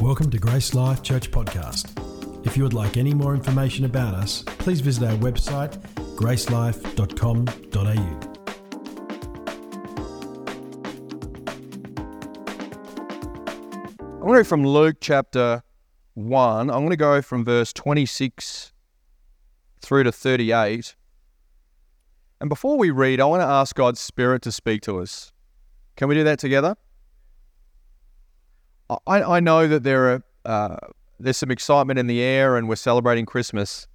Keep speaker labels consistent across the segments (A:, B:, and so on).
A: Welcome to Grace Life Church Podcast. If you would like any more information about us, please visit our website gracelife.com.au.
B: I'm going to from Luke chapter 1. I'm going to go from verse 26 through to 38. And before we read, I want to ask God's Spirit to speak to us. Can we do that together? I, I know that there are uh, there's some excitement in the air and we're celebrating Christmas,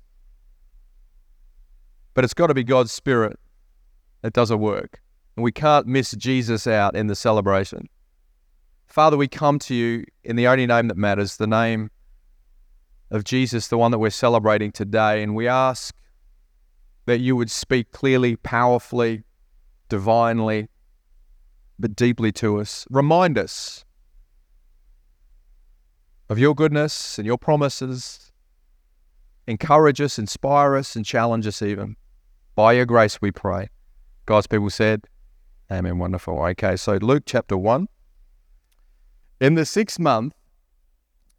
B: but it's got to be God's Spirit that does a work. And we can't miss Jesus out in the celebration. Father, we come to you in the only name that matters, the name of Jesus, the one that we're celebrating today. And we ask that you would speak clearly, powerfully, divinely, but deeply to us. Remind us of your goodness and your promises. Encourage us, inspire us, and challenge us even. By your grace, we pray. God's people said, Amen. Wonderful. Okay, so Luke chapter 1. In the sixth month,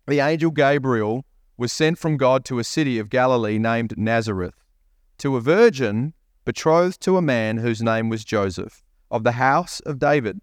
B: the angel Gabriel was sent from God to a city of Galilee named Nazareth, to a virgin betrothed to a man whose name was Joseph, of the house of David.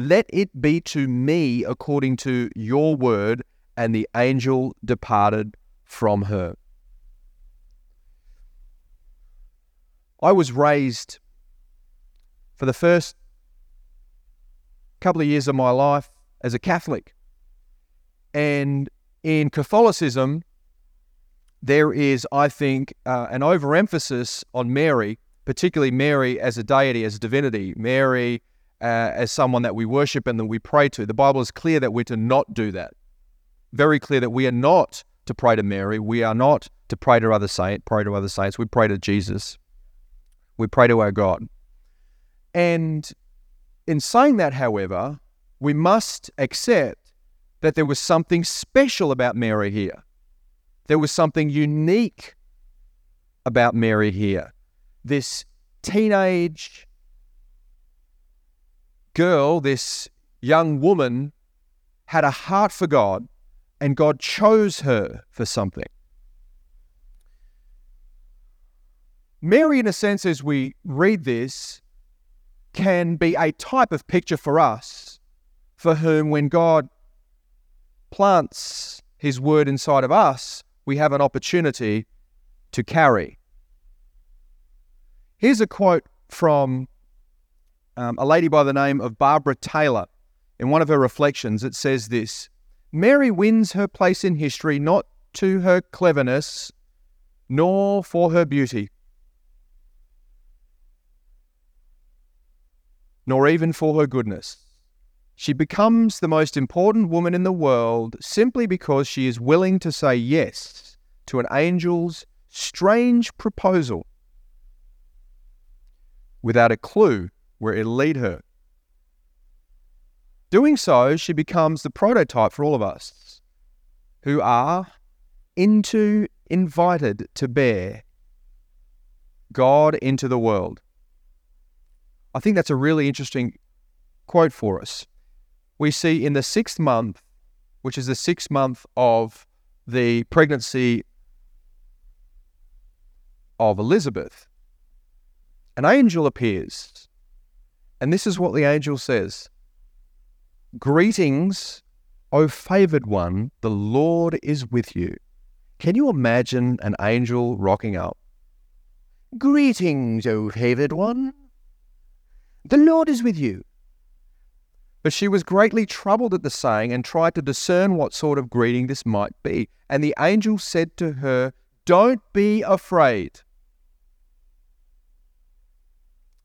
B: let it be to me according to your word. And the angel departed from her. I was raised for the first couple of years of my life as a Catholic. And in Catholicism, there is, I think, uh, an overemphasis on Mary, particularly Mary as a deity, as a divinity. Mary uh, as someone that we worship and that we pray to. The Bible is clear that we're to not do that. Very clear that we are not to pray to Mary. We are not to pray to other pray to other saints. We pray to Jesus. We pray to our God. And in saying that, however, we must accept that there was something special about Mary here. There was something unique about Mary here. This teenage girl, this young woman, had a heart for God and God chose her for something. Mary, in a sense, as we read this, can be a type of picture for us for whom, when God plants His word inside of us, we have an opportunity to carry. Here's a quote from um, a lady by the name of Barbara Taylor. In one of her reflections, it says this Mary wins her place in history not to her cleverness, nor for her beauty, nor even for her goodness. She becomes the most important woman in the world simply because she is willing to say yes to an angel's strange proposal without a clue where it'll lead her. Doing so, she becomes the prototype for all of us who are into invited to bear God into the world. I think that's a really interesting quote for us. We see in the sixth month, which is the sixth month of the pregnancy of Elizabeth, an angel appears. And this is what the angel says Greetings, O favored one, the Lord is with you. Can you imagine an angel rocking up? Greetings, O favored one. The Lord is with you. But she was greatly troubled at the saying and tried to discern what sort of greeting this might be. And the angel said to her, Don't be afraid.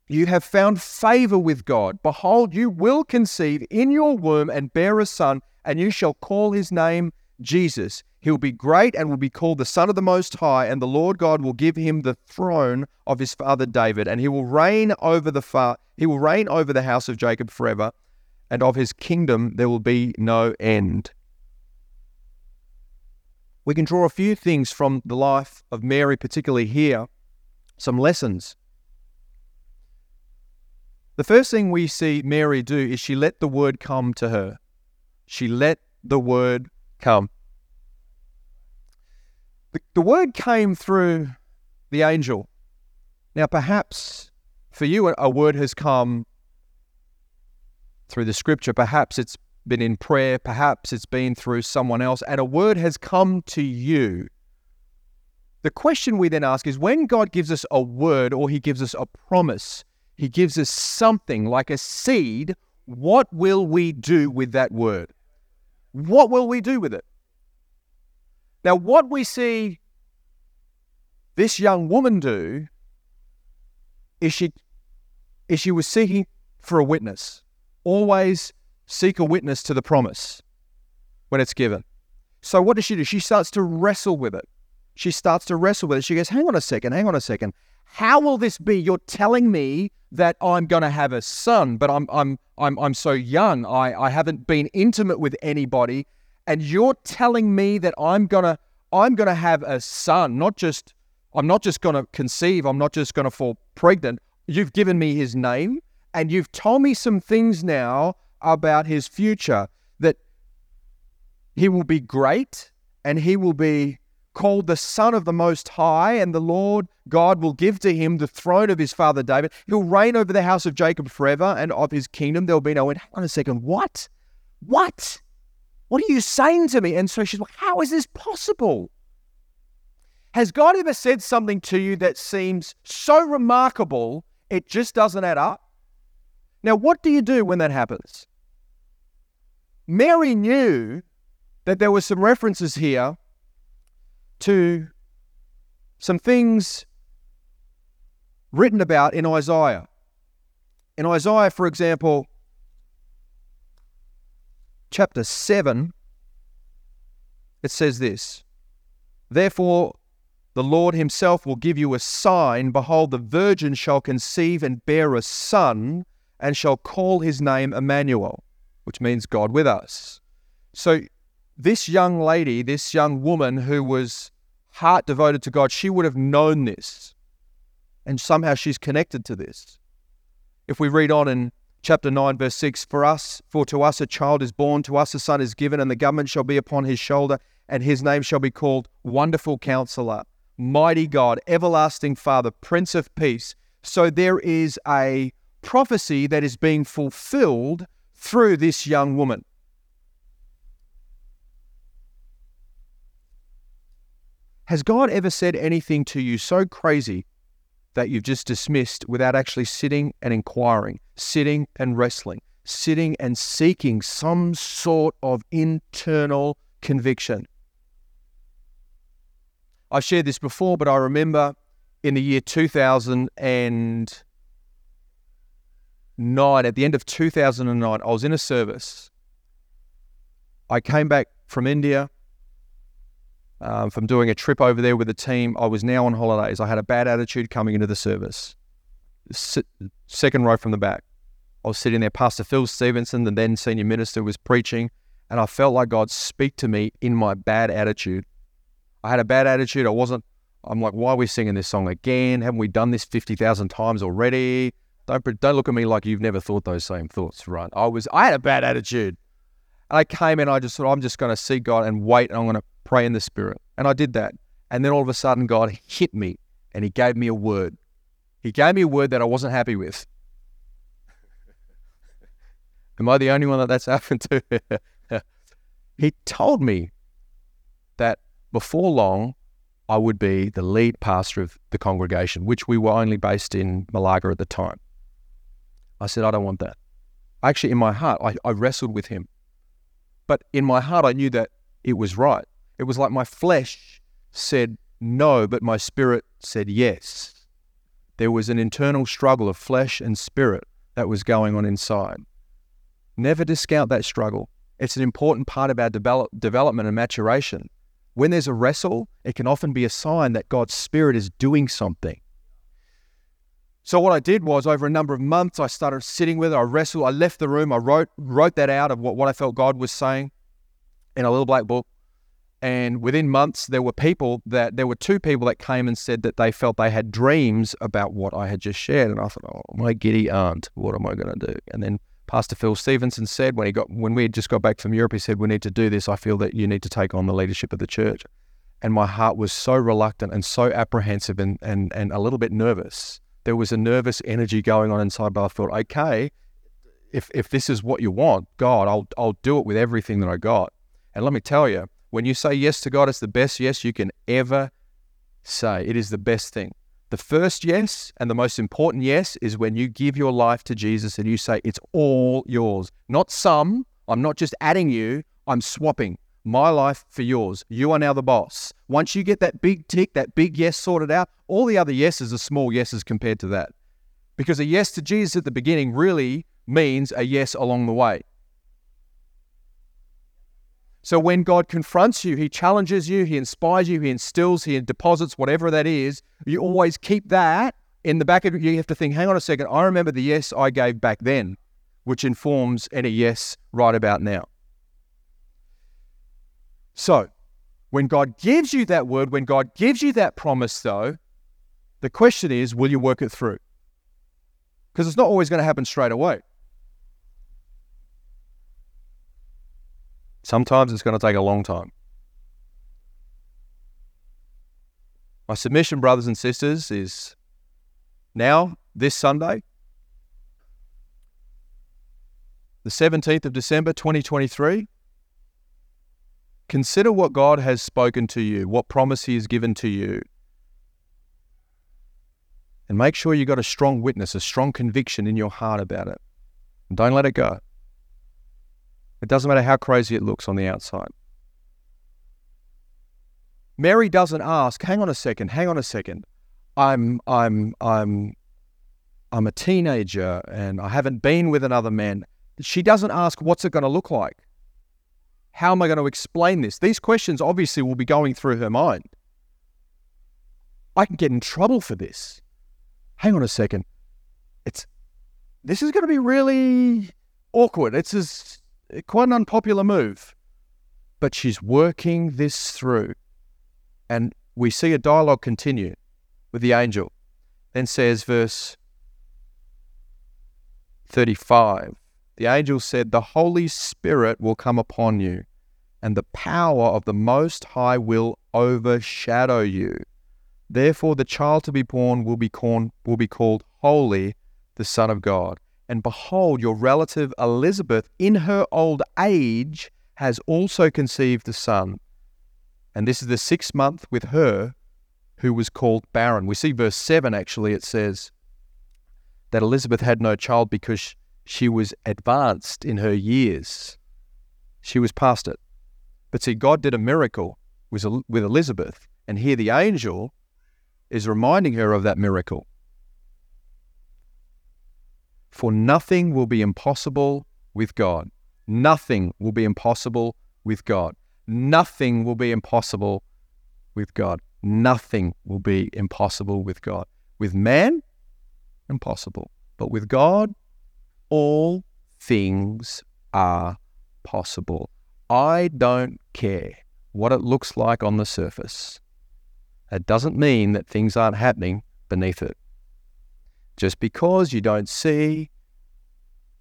B: You have found favor with God. Behold, you will conceive in your womb and bear a son, and you shall call his name Jesus. He will be great and will be called the Son of the Most High, and the Lord God will give him the throne of his father David, and he will reign over the far, he will reign over the house of Jacob forever, and of his kingdom there will be no end. We can draw a few things from the life of Mary, particularly here, some lessons. The first thing we see Mary do is she let the word come to her. She let the word come. The, the word came through the angel. Now, perhaps for you, a word has come through the scripture. Perhaps it's been in prayer. Perhaps it's been through someone else, and a word has come to you. The question we then ask is when God gives us a word or he gives us a promise, he gives us something like a seed. What will we do with that word? What will we do with it? Now, what we see this young woman do is she, is she was seeking for a witness. Always seek a witness to the promise when it's given. So, what does she do? She starts to wrestle with it. She starts to wrestle with it. She goes, Hang on a second, hang on a second. How will this be? You're telling me that I'm going to have a son, but I'm I'm I'm I'm so young. I I haven't been intimate with anybody, and you're telling me that I'm gonna I'm gonna have a son. Not just I'm not just gonna conceive. I'm not just gonna fall pregnant. You've given me his name, and you've told me some things now about his future that he will be great and he will be called the Son of the Most High, and the Lord God will give to him the throne of his father David. He'll reign over the house of Jacob forever, and of his kingdom there will be no end. Hang on a second. What? What? What are you saying to me? And so she's like, How is this possible? Has God ever said something to you that seems so remarkable it just doesn't add up? Now, what do you do when that happens? Mary knew that there were some references here to some things written about in Isaiah. In Isaiah, for example, chapter 7, it says this Therefore, the Lord himself will give you a sign. Behold, the virgin shall conceive and bear a son, and shall call his name Emmanuel, which means God with us. So this young lady, this young woman who was heart devoted to God, she would have known this. And somehow she's connected to this. If we read on in chapter 9, verse 6 For us, for to us a child is born, to us a son is given, and the government shall be upon his shoulder, and his name shall be called Wonderful Counselor, Mighty God, Everlasting Father, Prince of Peace. So there is a prophecy that is being fulfilled through this young woman. Has God ever said anything to you so crazy that you've just dismissed without actually sitting and inquiring, sitting and wrestling, sitting and seeking some sort of internal conviction? I've shared this before, but I remember in the year 2009, at the end of 2009, I was in a service. I came back from India um, from doing a trip over there with the team. I was now on holidays. I had a bad attitude coming into the service. second row from the back. I was sitting there. Pastor Phil Stevenson, the then senior minister, was preaching, and I felt like God speak to me in my bad attitude. I had a bad attitude. I wasn't. I'm like, why are we singing this song again? Haven't we done this 50,000 times already? Don't, don't look at me like you've never thought those same thoughts, right? I was, I had a bad attitude. And I came in, I just thought, I'm just going to see God and wait, and I'm going to pray in the Spirit. And I did that. And then all of a sudden, God hit me and He gave me a word. He gave me a word that I wasn't happy with. Am I the only one that that's happened to? he told me that before long, I would be the lead pastor of the congregation, which we were only based in Malaga at the time. I said, I don't want that. Actually, in my heart, I, I wrestled with him. But in my heart, I knew that it was right. It was like my flesh said no, but my spirit said yes. There was an internal struggle of flesh and spirit that was going on inside. Never discount that struggle. It's an important part of our develop, development and maturation. When there's a wrestle, it can often be a sign that God's Spirit is doing something. So what I did was over a number of months, I started sitting with it. I wrestled. I left the room. I wrote wrote that out of what, what I felt God was saying in a little black book. And within months, there were people that there were two people that came and said that they felt they had dreams about what I had just shared. And I thought, oh, my giddy aunt, what am I going to do? And then Pastor Phil Stevenson said when he got when we had just got back from Europe, he said, "We need to do this. I feel that you need to take on the leadership of the church." And my heart was so reluctant and so apprehensive and and and a little bit nervous. There was a nervous energy going on inside, but I thought, okay, if if this is what you want, God, I'll I'll do it with everything that I got. And let me tell you, when you say yes to God, it's the best yes you can ever say. It is the best thing. The first yes and the most important yes is when you give your life to Jesus and you say, It's all yours. Not some. I'm not just adding you, I'm swapping my life for yours. You are now the boss. Once you get that big tick, that big yes sorted out, all the other yeses are small yeses compared to that. Because a yes to Jesus at the beginning really means a yes along the way. So when God confronts you, He challenges you, He inspires you, He instills, He deposits whatever that is. You always keep that in the back of you. Have to think, hang on a second, I remember the yes I gave back then, which informs any yes right about now. So when God gives you that word, when God gives you that promise, though, the question is, will you work it through? Because it's not always going to happen straight away. Sometimes it's going to take a long time. My submission, brothers and sisters, is now, this Sunday, the 17th of December 2023. Consider what God has spoken to you, what promise He has given to you. And make sure you've got a strong witness, a strong conviction in your heart about it. And don't let it go. It doesn't matter how crazy it looks on the outside. Mary doesn't ask, hang on a second, hang on a second. I'm I'm I'm I'm a teenager and I haven't been with another man. She doesn't ask what's it going to look like? How am I going to explain this? These questions obviously will be going through her mind. I can get in trouble for this. Hang on a second. It's this is going to be really awkward. It's as quite an unpopular move, but she's working this through. And we see a dialogue continue with the angel. Then says, verse 35 The angel said, The Holy Spirit will come upon you, and the power of the Most High will overshadow you. Therefore, the child to be born will be, called, will be called Holy, the Son of God. And behold, your relative Elizabeth, in her old age, has also conceived a son. And this is the sixth month with her who was called barren. We see verse 7 actually, it says that Elizabeth had no child because she was advanced in her years. She was past it. But see, God did a miracle with Elizabeth. And here the angel is reminding her of that miracle. For nothing will be impossible with God. Nothing will be impossible with God. Nothing will be impossible with God. Nothing will be impossible with God. With man, impossible. But with God, all things are possible. I don't care what it looks like on the surface. that doesn't mean that things aren't happening beneath it. Just because you don't see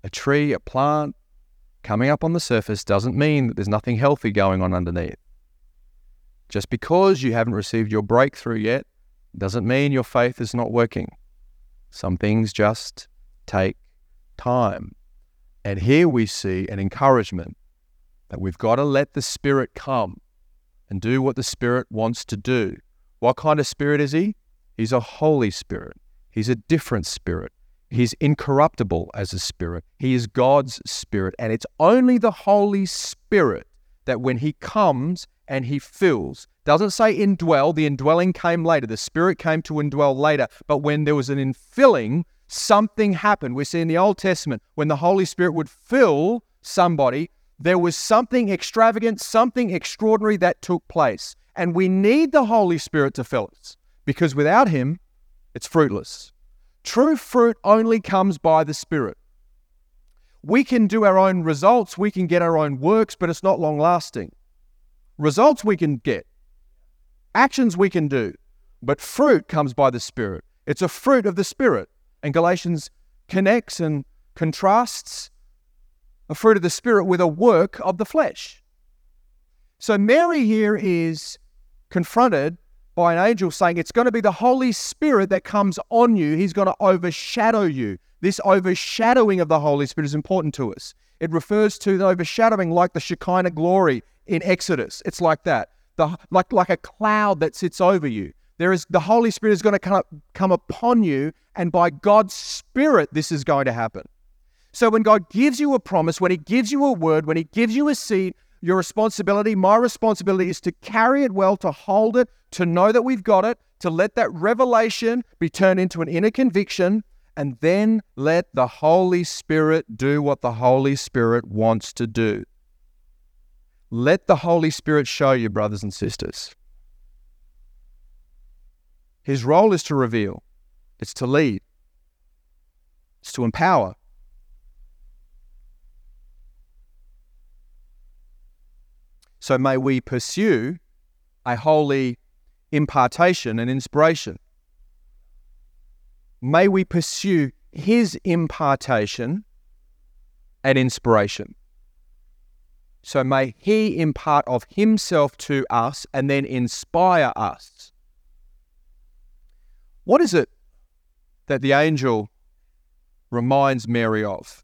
B: a tree, a plant coming up on the surface doesn't mean that there's nothing healthy going on underneath. Just because you haven't received your breakthrough yet doesn't mean your faith is not working. Some things just take time. And here we see an encouragement that we've got to let the Spirit come and do what the Spirit wants to do. What kind of Spirit is He? He's a Holy Spirit. He's a different Spirit. He's incorruptible as a Spirit. He is God's Spirit. And it's only the Holy Spirit that when He comes and He fills, doesn't say indwell, the indwelling came later. The Spirit came to indwell later. But when there was an infilling, something happened. We see in the Old Testament when the Holy Spirit would fill somebody, there was something extravagant, something extraordinary that took place. And we need the Holy Spirit to fill us because without Him, it's fruitless. True fruit only comes by the Spirit. We can do our own results, we can get our own works, but it's not long lasting. Results we can get, actions we can do, but fruit comes by the Spirit. It's a fruit of the Spirit. And Galatians connects and contrasts a fruit of the Spirit with a work of the flesh. So Mary here is confronted by an angel saying it's going to be the Holy Spirit that comes on you. He's going to overshadow you. This overshadowing of the Holy Spirit is important to us. It refers to the overshadowing like the Shekinah glory in Exodus. It's like that. The, like, like a cloud that sits over you. There is the Holy Spirit is going to come, come upon you, and by God's Spirit, this is going to happen. So when God gives you a promise, when He gives you a word, when He gives you a seed, your responsibility, my responsibility is to carry it well, to hold it, to know that we've got it, to let that revelation be turned into an inner conviction, and then let the Holy Spirit do what the Holy Spirit wants to do. Let the Holy Spirit show you, brothers and sisters. His role is to reveal, it's to lead, it's to empower, So may we pursue a holy impartation and inspiration. May we pursue his impartation and inspiration. So may he impart of himself to us and then inspire us. What is it that the angel reminds Mary of?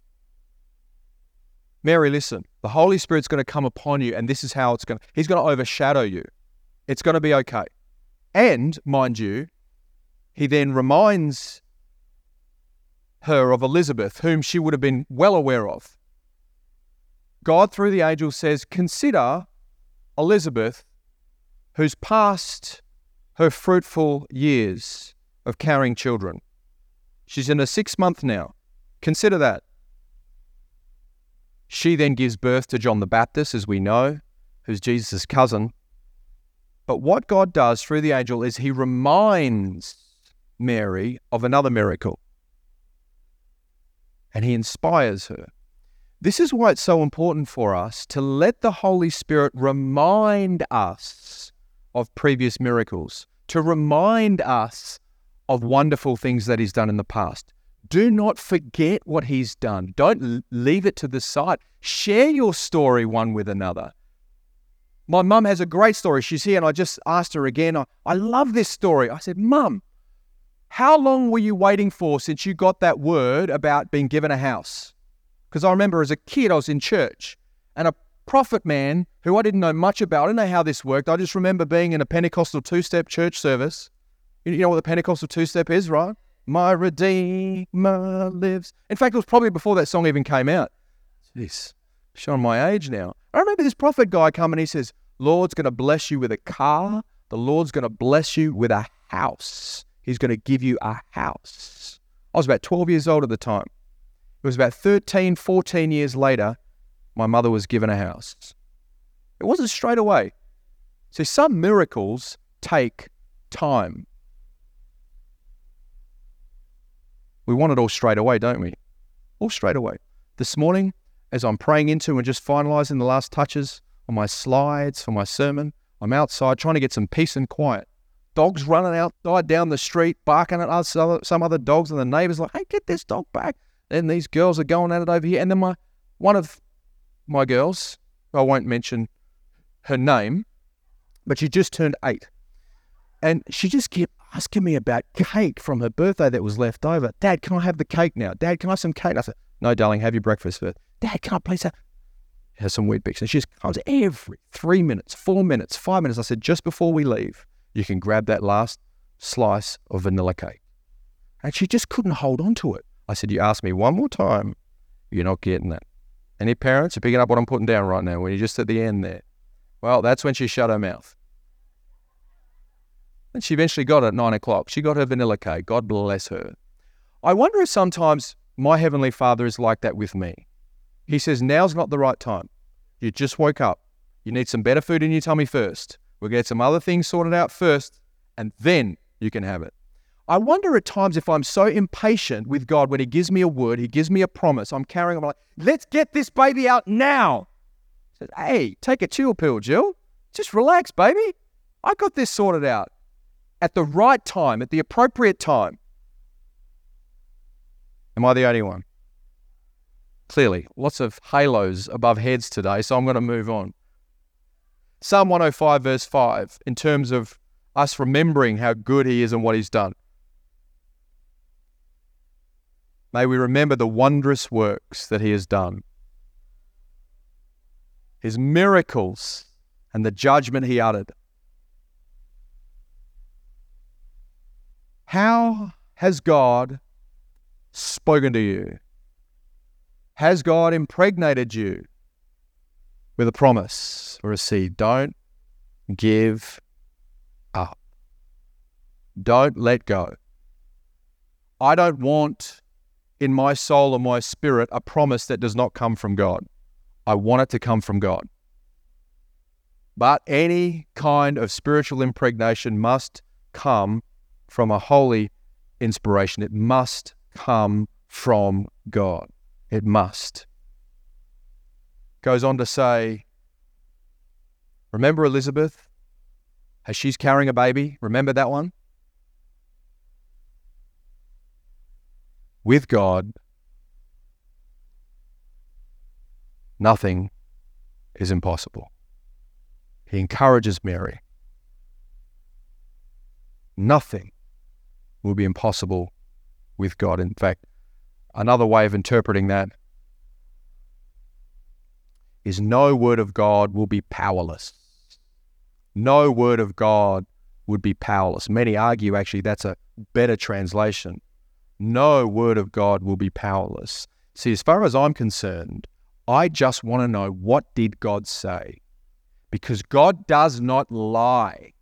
B: Mary, listen. The Holy Spirit's going to come upon you, and this is how it's going to, He's going to overshadow you. It's going to be okay. And, mind you, he then reminds her of Elizabeth, whom she would have been well aware of. God, through the angel, says, Consider Elizabeth, who's passed her fruitful years of carrying children. She's in her sixth month now. Consider that. She then gives birth to John the Baptist, as we know, who's Jesus' cousin. But what God does through the angel is he reminds Mary of another miracle. And he inspires her. This is why it's so important for us to let the Holy Spirit remind us of previous miracles, to remind us of wonderful things that He's done in the past. Do not forget what he's done. Don't leave it to the side. Share your story one with another. My mum has a great story. She's here, and I just asked her again. I, I love this story. I said, Mum, how long were you waiting for since you got that word about being given a house? Because I remember as a kid, I was in church, and a prophet man who I didn't know much about, I didn't know how this worked. I just remember being in a Pentecostal two step church service. You know what the Pentecostal two step is, right? My Redeemer lives. In fact, it was probably before that song even came out. Jeez, showing my age now. I remember this prophet guy come and he says, Lord's going to bless you with a car. The Lord's going to bless you with a house. He's going to give you a house. I was about 12 years old at the time. It was about 13, 14 years later, my mother was given a house. It wasn't straight away. So some miracles take time. We want it all straight away, don't we? All straight away. This morning, as I'm praying into and just finalizing the last touches on my slides for my sermon, I'm outside trying to get some peace and quiet. dogs running outside down the street, barking at us, some other dogs, and the neighbors like, "Hey, get this dog back!" Then these girls are going at it over here, and then my one of my girls, I won't mention her name, but she just turned eight, and she just kept asking me about cake from her birthday that was left over. Dad, can I have the cake now? Dad, can I have some cake? I said, No, darling, have your breakfast first. Dad, can I please have? Has some Weet-Bix, and she just comes every three minutes, four minutes, five minutes. I said, just before we leave, you can grab that last slice of vanilla cake. And she just couldn't hold on to it. I said, You ask me one more time, you're not getting that. Any parents are picking up what I'm putting down right now when you're just at the end there? Well, that's when she shut her mouth. And she eventually got it at nine o'clock. She got her vanilla cake. God bless her. I wonder if sometimes my Heavenly Father is like that with me. He says, Now's not the right time. You just woke up. You need some better food in your tummy first. We'll get some other things sorted out first, and then you can have it. I wonder at times if I'm so impatient with God when He gives me a word, He gives me a promise. I'm carrying, I'm like, let's get this baby out now. He says, hey, take a chill pill, Jill. Just relax, baby. I got this sorted out at the right time, at the appropriate time. Am I the only one? Clearly, lots of halos above heads today, so I'm going to move on. Psalm 105, verse 5, in terms of us remembering how good He is and what He's done. May we remember the wondrous works that He has done, His miracles, and the judgment He uttered. How has God spoken to you? Has God impregnated you with a promise or a seed? Don't give up. Don't let go. I don't want in my soul or my spirit a promise that does not come from God. I want it to come from God. But any kind of spiritual impregnation must come from a holy inspiration. It must come from God. It must. Goes on to say, Remember Elizabeth? As she's carrying a baby, remember that one? With God, nothing is impossible. He encourages Mary. Nothing will be impossible with God. In fact, another way of interpreting that is no word of God will be powerless. No word of God would be powerless. Many argue actually that's a better translation. No word of God will be powerless. See, as far as I'm concerned, I just want to know what did God say? Because God does not lie.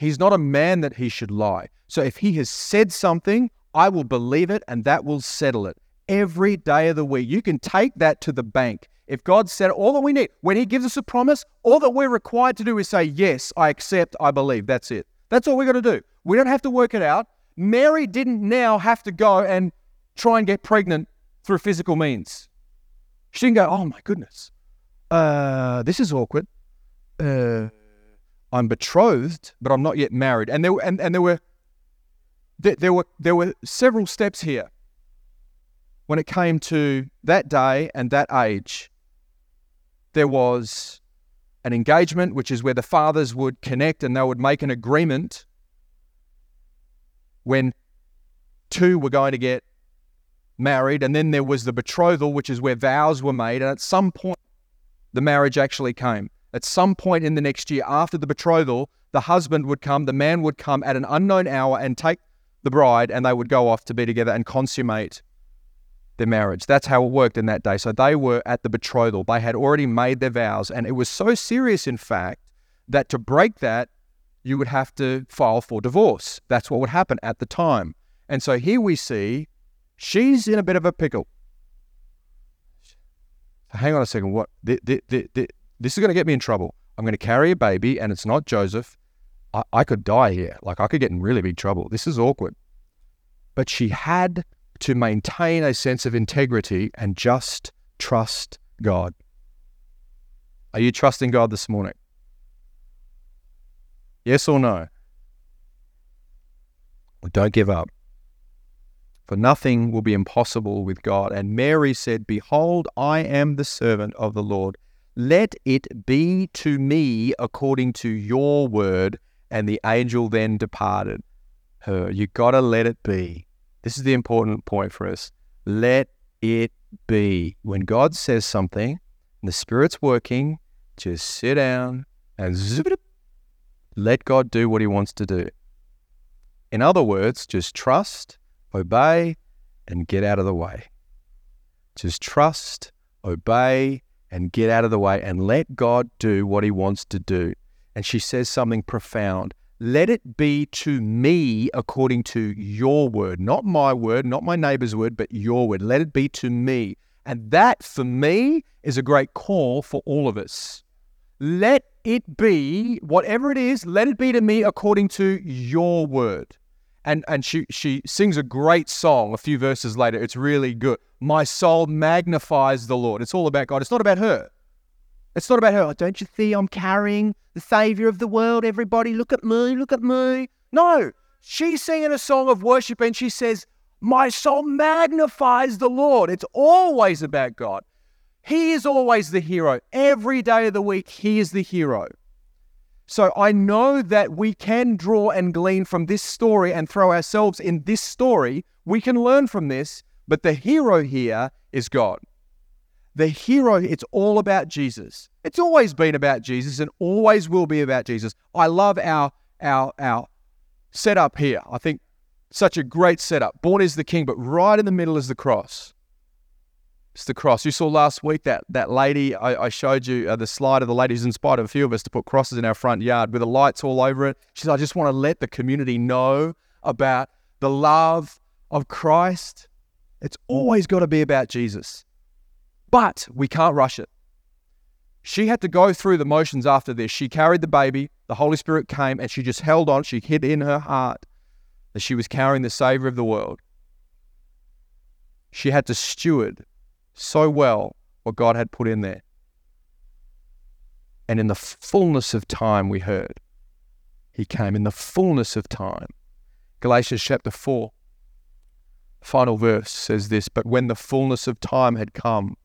B: He's not a man that he should lie. So if he has said something, I will believe it and that will settle it every day of the week. You can take that to the bank. If God said all that we need, when He gives us a promise, all that we're required to do is say, Yes, I accept, I believe. That's it. That's all we're going to do. We don't have to work it out. Mary didn't now have to go and try and get pregnant through physical means. She didn't go, Oh my goodness, uh, this is awkward. Uh, I'm betrothed, but I'm not yet married. And there, and, and there were there were there were several steps here when it came to that day and that age. There was an engagement, which is where the fathers would connect and they would make an agreement when two were going to get married. And then there was the betrothal, which is where vows were made. And at some point, the marriage actually came. At some point in the next year, after the betrothal, the husband would come, the man would come at an unknown hour and take the bride and they would go off to be together and consummate their marriage. That's how it worked in that day. So they were at the betrothal. They had already made their vows. And it was so serious, in fact, that to break that, you would have to file for divorce. That's what would happen at the time. And so here we see she's in a bit of a pickle. Hang on a second. What? This is going to get me in trouble. I'm going to carry a baby and it's not Joseph. I, I could die here. Like I could get in really big trouble. This is awkward. But she had to maintain a sense of integrity and just trust God. Are you trusting God this morning? Yes or no? But don't give up. For nothing will be impossible with God. And Mary said, Behold, I am the servant of the Lord. Let it be to me according to your word. And the angel then departed her. You got to let it be. This is the important point for us. Let it be. When God says something and the Spirit's working, just sit down and let God do what He wants to do. In other words, just trust, obey, and get out of the way. Just trust, obey, and get out of the way and let God do what He wants to do. And she says something profound. Let it be to me according to your word, not my word, not my neighbor's word, but your word. Let it be to me. And that, for me, is a great call for all of us. Let it be, whatever it is, let it be to me according to your word. And, and she, she sings a great song a few verses later. It's really good. My soul magnifies the Lord. It's all about God. It's not about her. It's not about her. Oh, don't you see I'm carrying the Savior of the world? Everybody, look at me, look at me. No, she's singing a song of worship and she says, My soul magnifies the Lord. It's always about God. He is always the hero. Every day of the week, He is the hero. So I know that we can draw and glean from this story and throw ourselves in this story. We can learn from this, but the hero here is God. The hero, it's all about Jesus. It's always been about Jesus and always will be about Jesus. I love our our our setup here. I think such a great setup. Born is the king, but right in the middle is the cross. It's the cross. You saw last week that that lady. I, I showed you uh, the slide of the lady who's inspired a few of us to put crosses in our front yard with the lights all over it. She said, "I just want to let the community know about the love of Christ. It's always got to be about Jesus." But we can't rush it. She had to go through the motions after this. She carried the baby, the Holy Spirit came, and she just held on. She hid in her heart that she was carrying the Savior of the world. She had to steward so well what God had put in there. And in the fullness of time, we heard, He came in the fullness of time. Galatians chapter 4, final verse says this But when the fullness of time had come,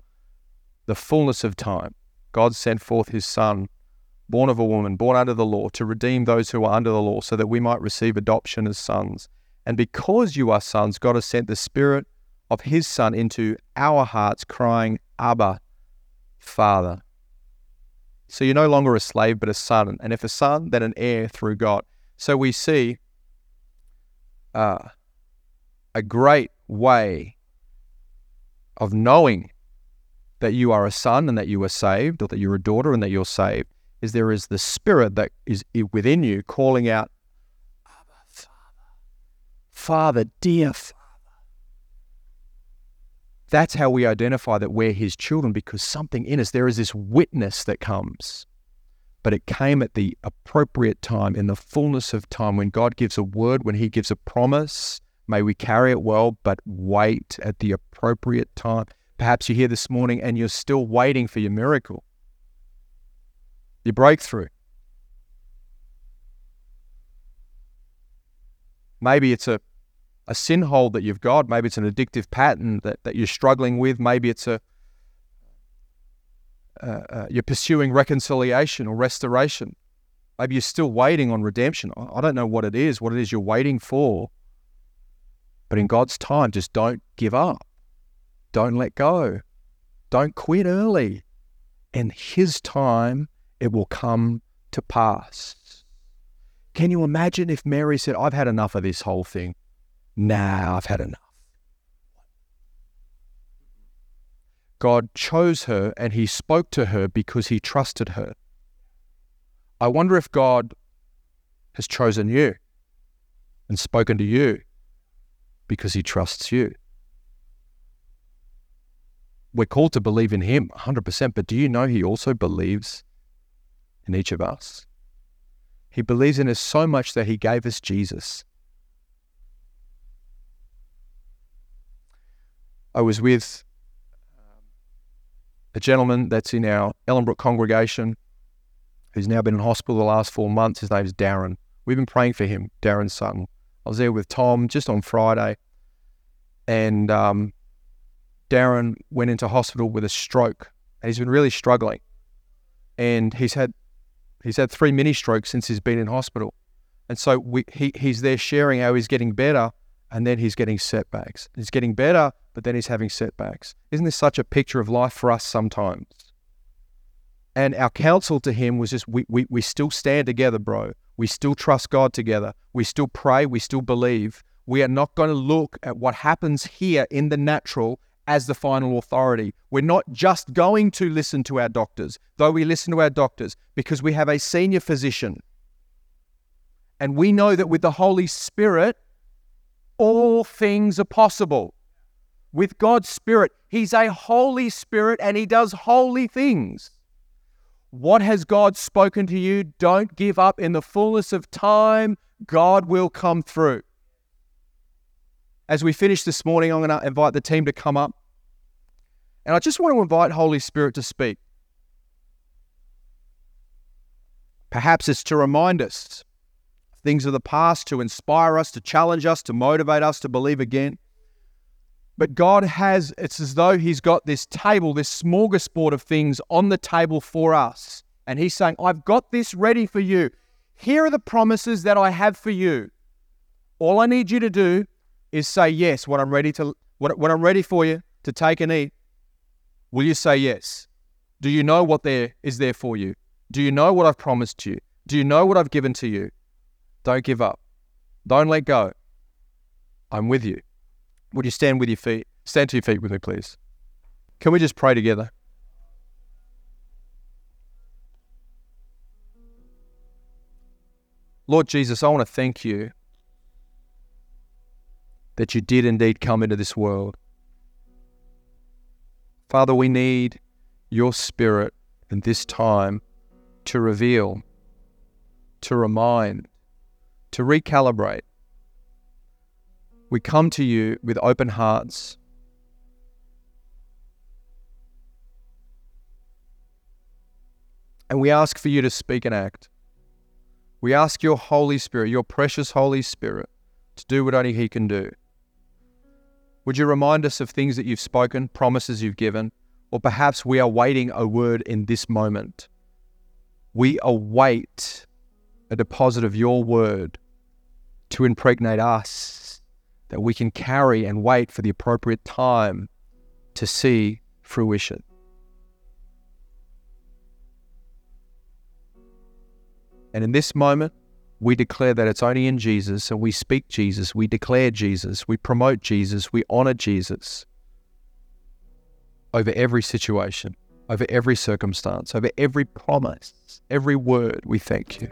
B: the fullness of time, God sent forth his Son, born of a woman, born under the law, to redeem those who are under the law, so that we might receive adoption as sons. And because you are sons, God has sent the Spirit of his Son into our hearts, crying, Abba, Father. So you're no longer a slave, but a son. And if a son, then an heir through God. So we see uh, a great way of knowing that you are a son and that you are saved, or that you're a daughter and that you're saved, is there is the Spirit that is within you calling out, Abba, Father, Father, dear Father. That's how we identify that we're His children because something in us, there is this witness that comes. But it came at the appropriate time, in the fullness of time, when God gives a word, when He gives a promise. May we carry it well, but wait at the appropriate time. Perhaps you're here this morning and you're still waiting for your miracle, your breakthrough. Maybe it's a, a sin hold that you've got. Maybe it's an addictive pattern that, that you're struggling with. Maybe it's a uh, uh, you're pursuing reconciliation or restoration. Maybe you're still waiting on redemption. I don't know what it is, what it is you're waiting for. But in God's time, just don't give up. Don't let go. Don't quit early. In His time, it will come to pass. Can you imagine if Mary said, I've had enough of this whole thing? Nah, I've had enough. God chose her and he spoke to her because he trusted her. I wonder if God has chosen you and spoken to you because he trusts you we're called to believe in Him 100%, but do you know He also believes in each of us? He believes in us so much that He gave us Jesus. I was with a gentleman that's in our Ellenbrook congregation who's now been in hospital the last four months. His name is Darren. We've been praying for him, Darren Sutton. I was there with Tom just on Friday, and um, Darren went into hospital with a stroke, and he's been really struggling. And he's had he's had three mini strokes since he's been in hospital, and so we, he he's there sharing how he's getting better, and then he's getting setbacks. He's getting better, but then he's having setbacks. Isn't this such a picture of life for us sometimes? And our counsel to him was just, we, we, we still stand together, bro. We still trust God together. We still pray. We still believe. We are not going to look at what happens here in the natural as the final authority. We're not just going to listen to our doctors, though we listen to our doctors, because we have a senior physician. And we know that with the Holy Spirit, all things are possible. With God's Spirit, He's a Holy Spirit and He does holy things. What has God spoken to you? Don't give up. In the fullness of time, God will come through. As we finish this morning, I'm going to invite the team to come up. And I just want to invite Holy Spirit to speak. Perhaps it's to remind us things of the past, to inspire us, to challenge us, to motivate us to believe again. But God has, it's as though He's got this table, this smorgasbord of things on the table for us. And He's saying, I've got this ready for you. Here are the promises that I have for you. All I need you to do is say yes when I'm ready to when I'm ready for you to take and eat. Will you say yes? Do you know what there is there for you? Do you know what I've promised you? Do you know what I've given to you? Don't give up. Don't let go. I'm with you. Would you stand with your feet? Stand to your feet with me, please. Can we just pray together? Lord Jesus, I want to thank you that you did indeed come into this world. Father, we need your spirit in this time to reveal, to remind, to recalibrate, we come to you with open hearts. And we ask for you to speak and act. We ask your Holy Spirit, your precious Holy Spirit, to do what only He can do. Would you remind us of things that you've spoken, promises you've given, or perhaps we are waiting a word in this moment? We await a deposit of your word to impregnate us that we can carry and wait for the appropriate time to see fruition. And in this moment, we declare that it's only in Jesus, and we speak Jesus, we declare Jesus, we promote Jesus, we honor Jesus over every situation, over every circumstance, over every promise, every word. We thank you.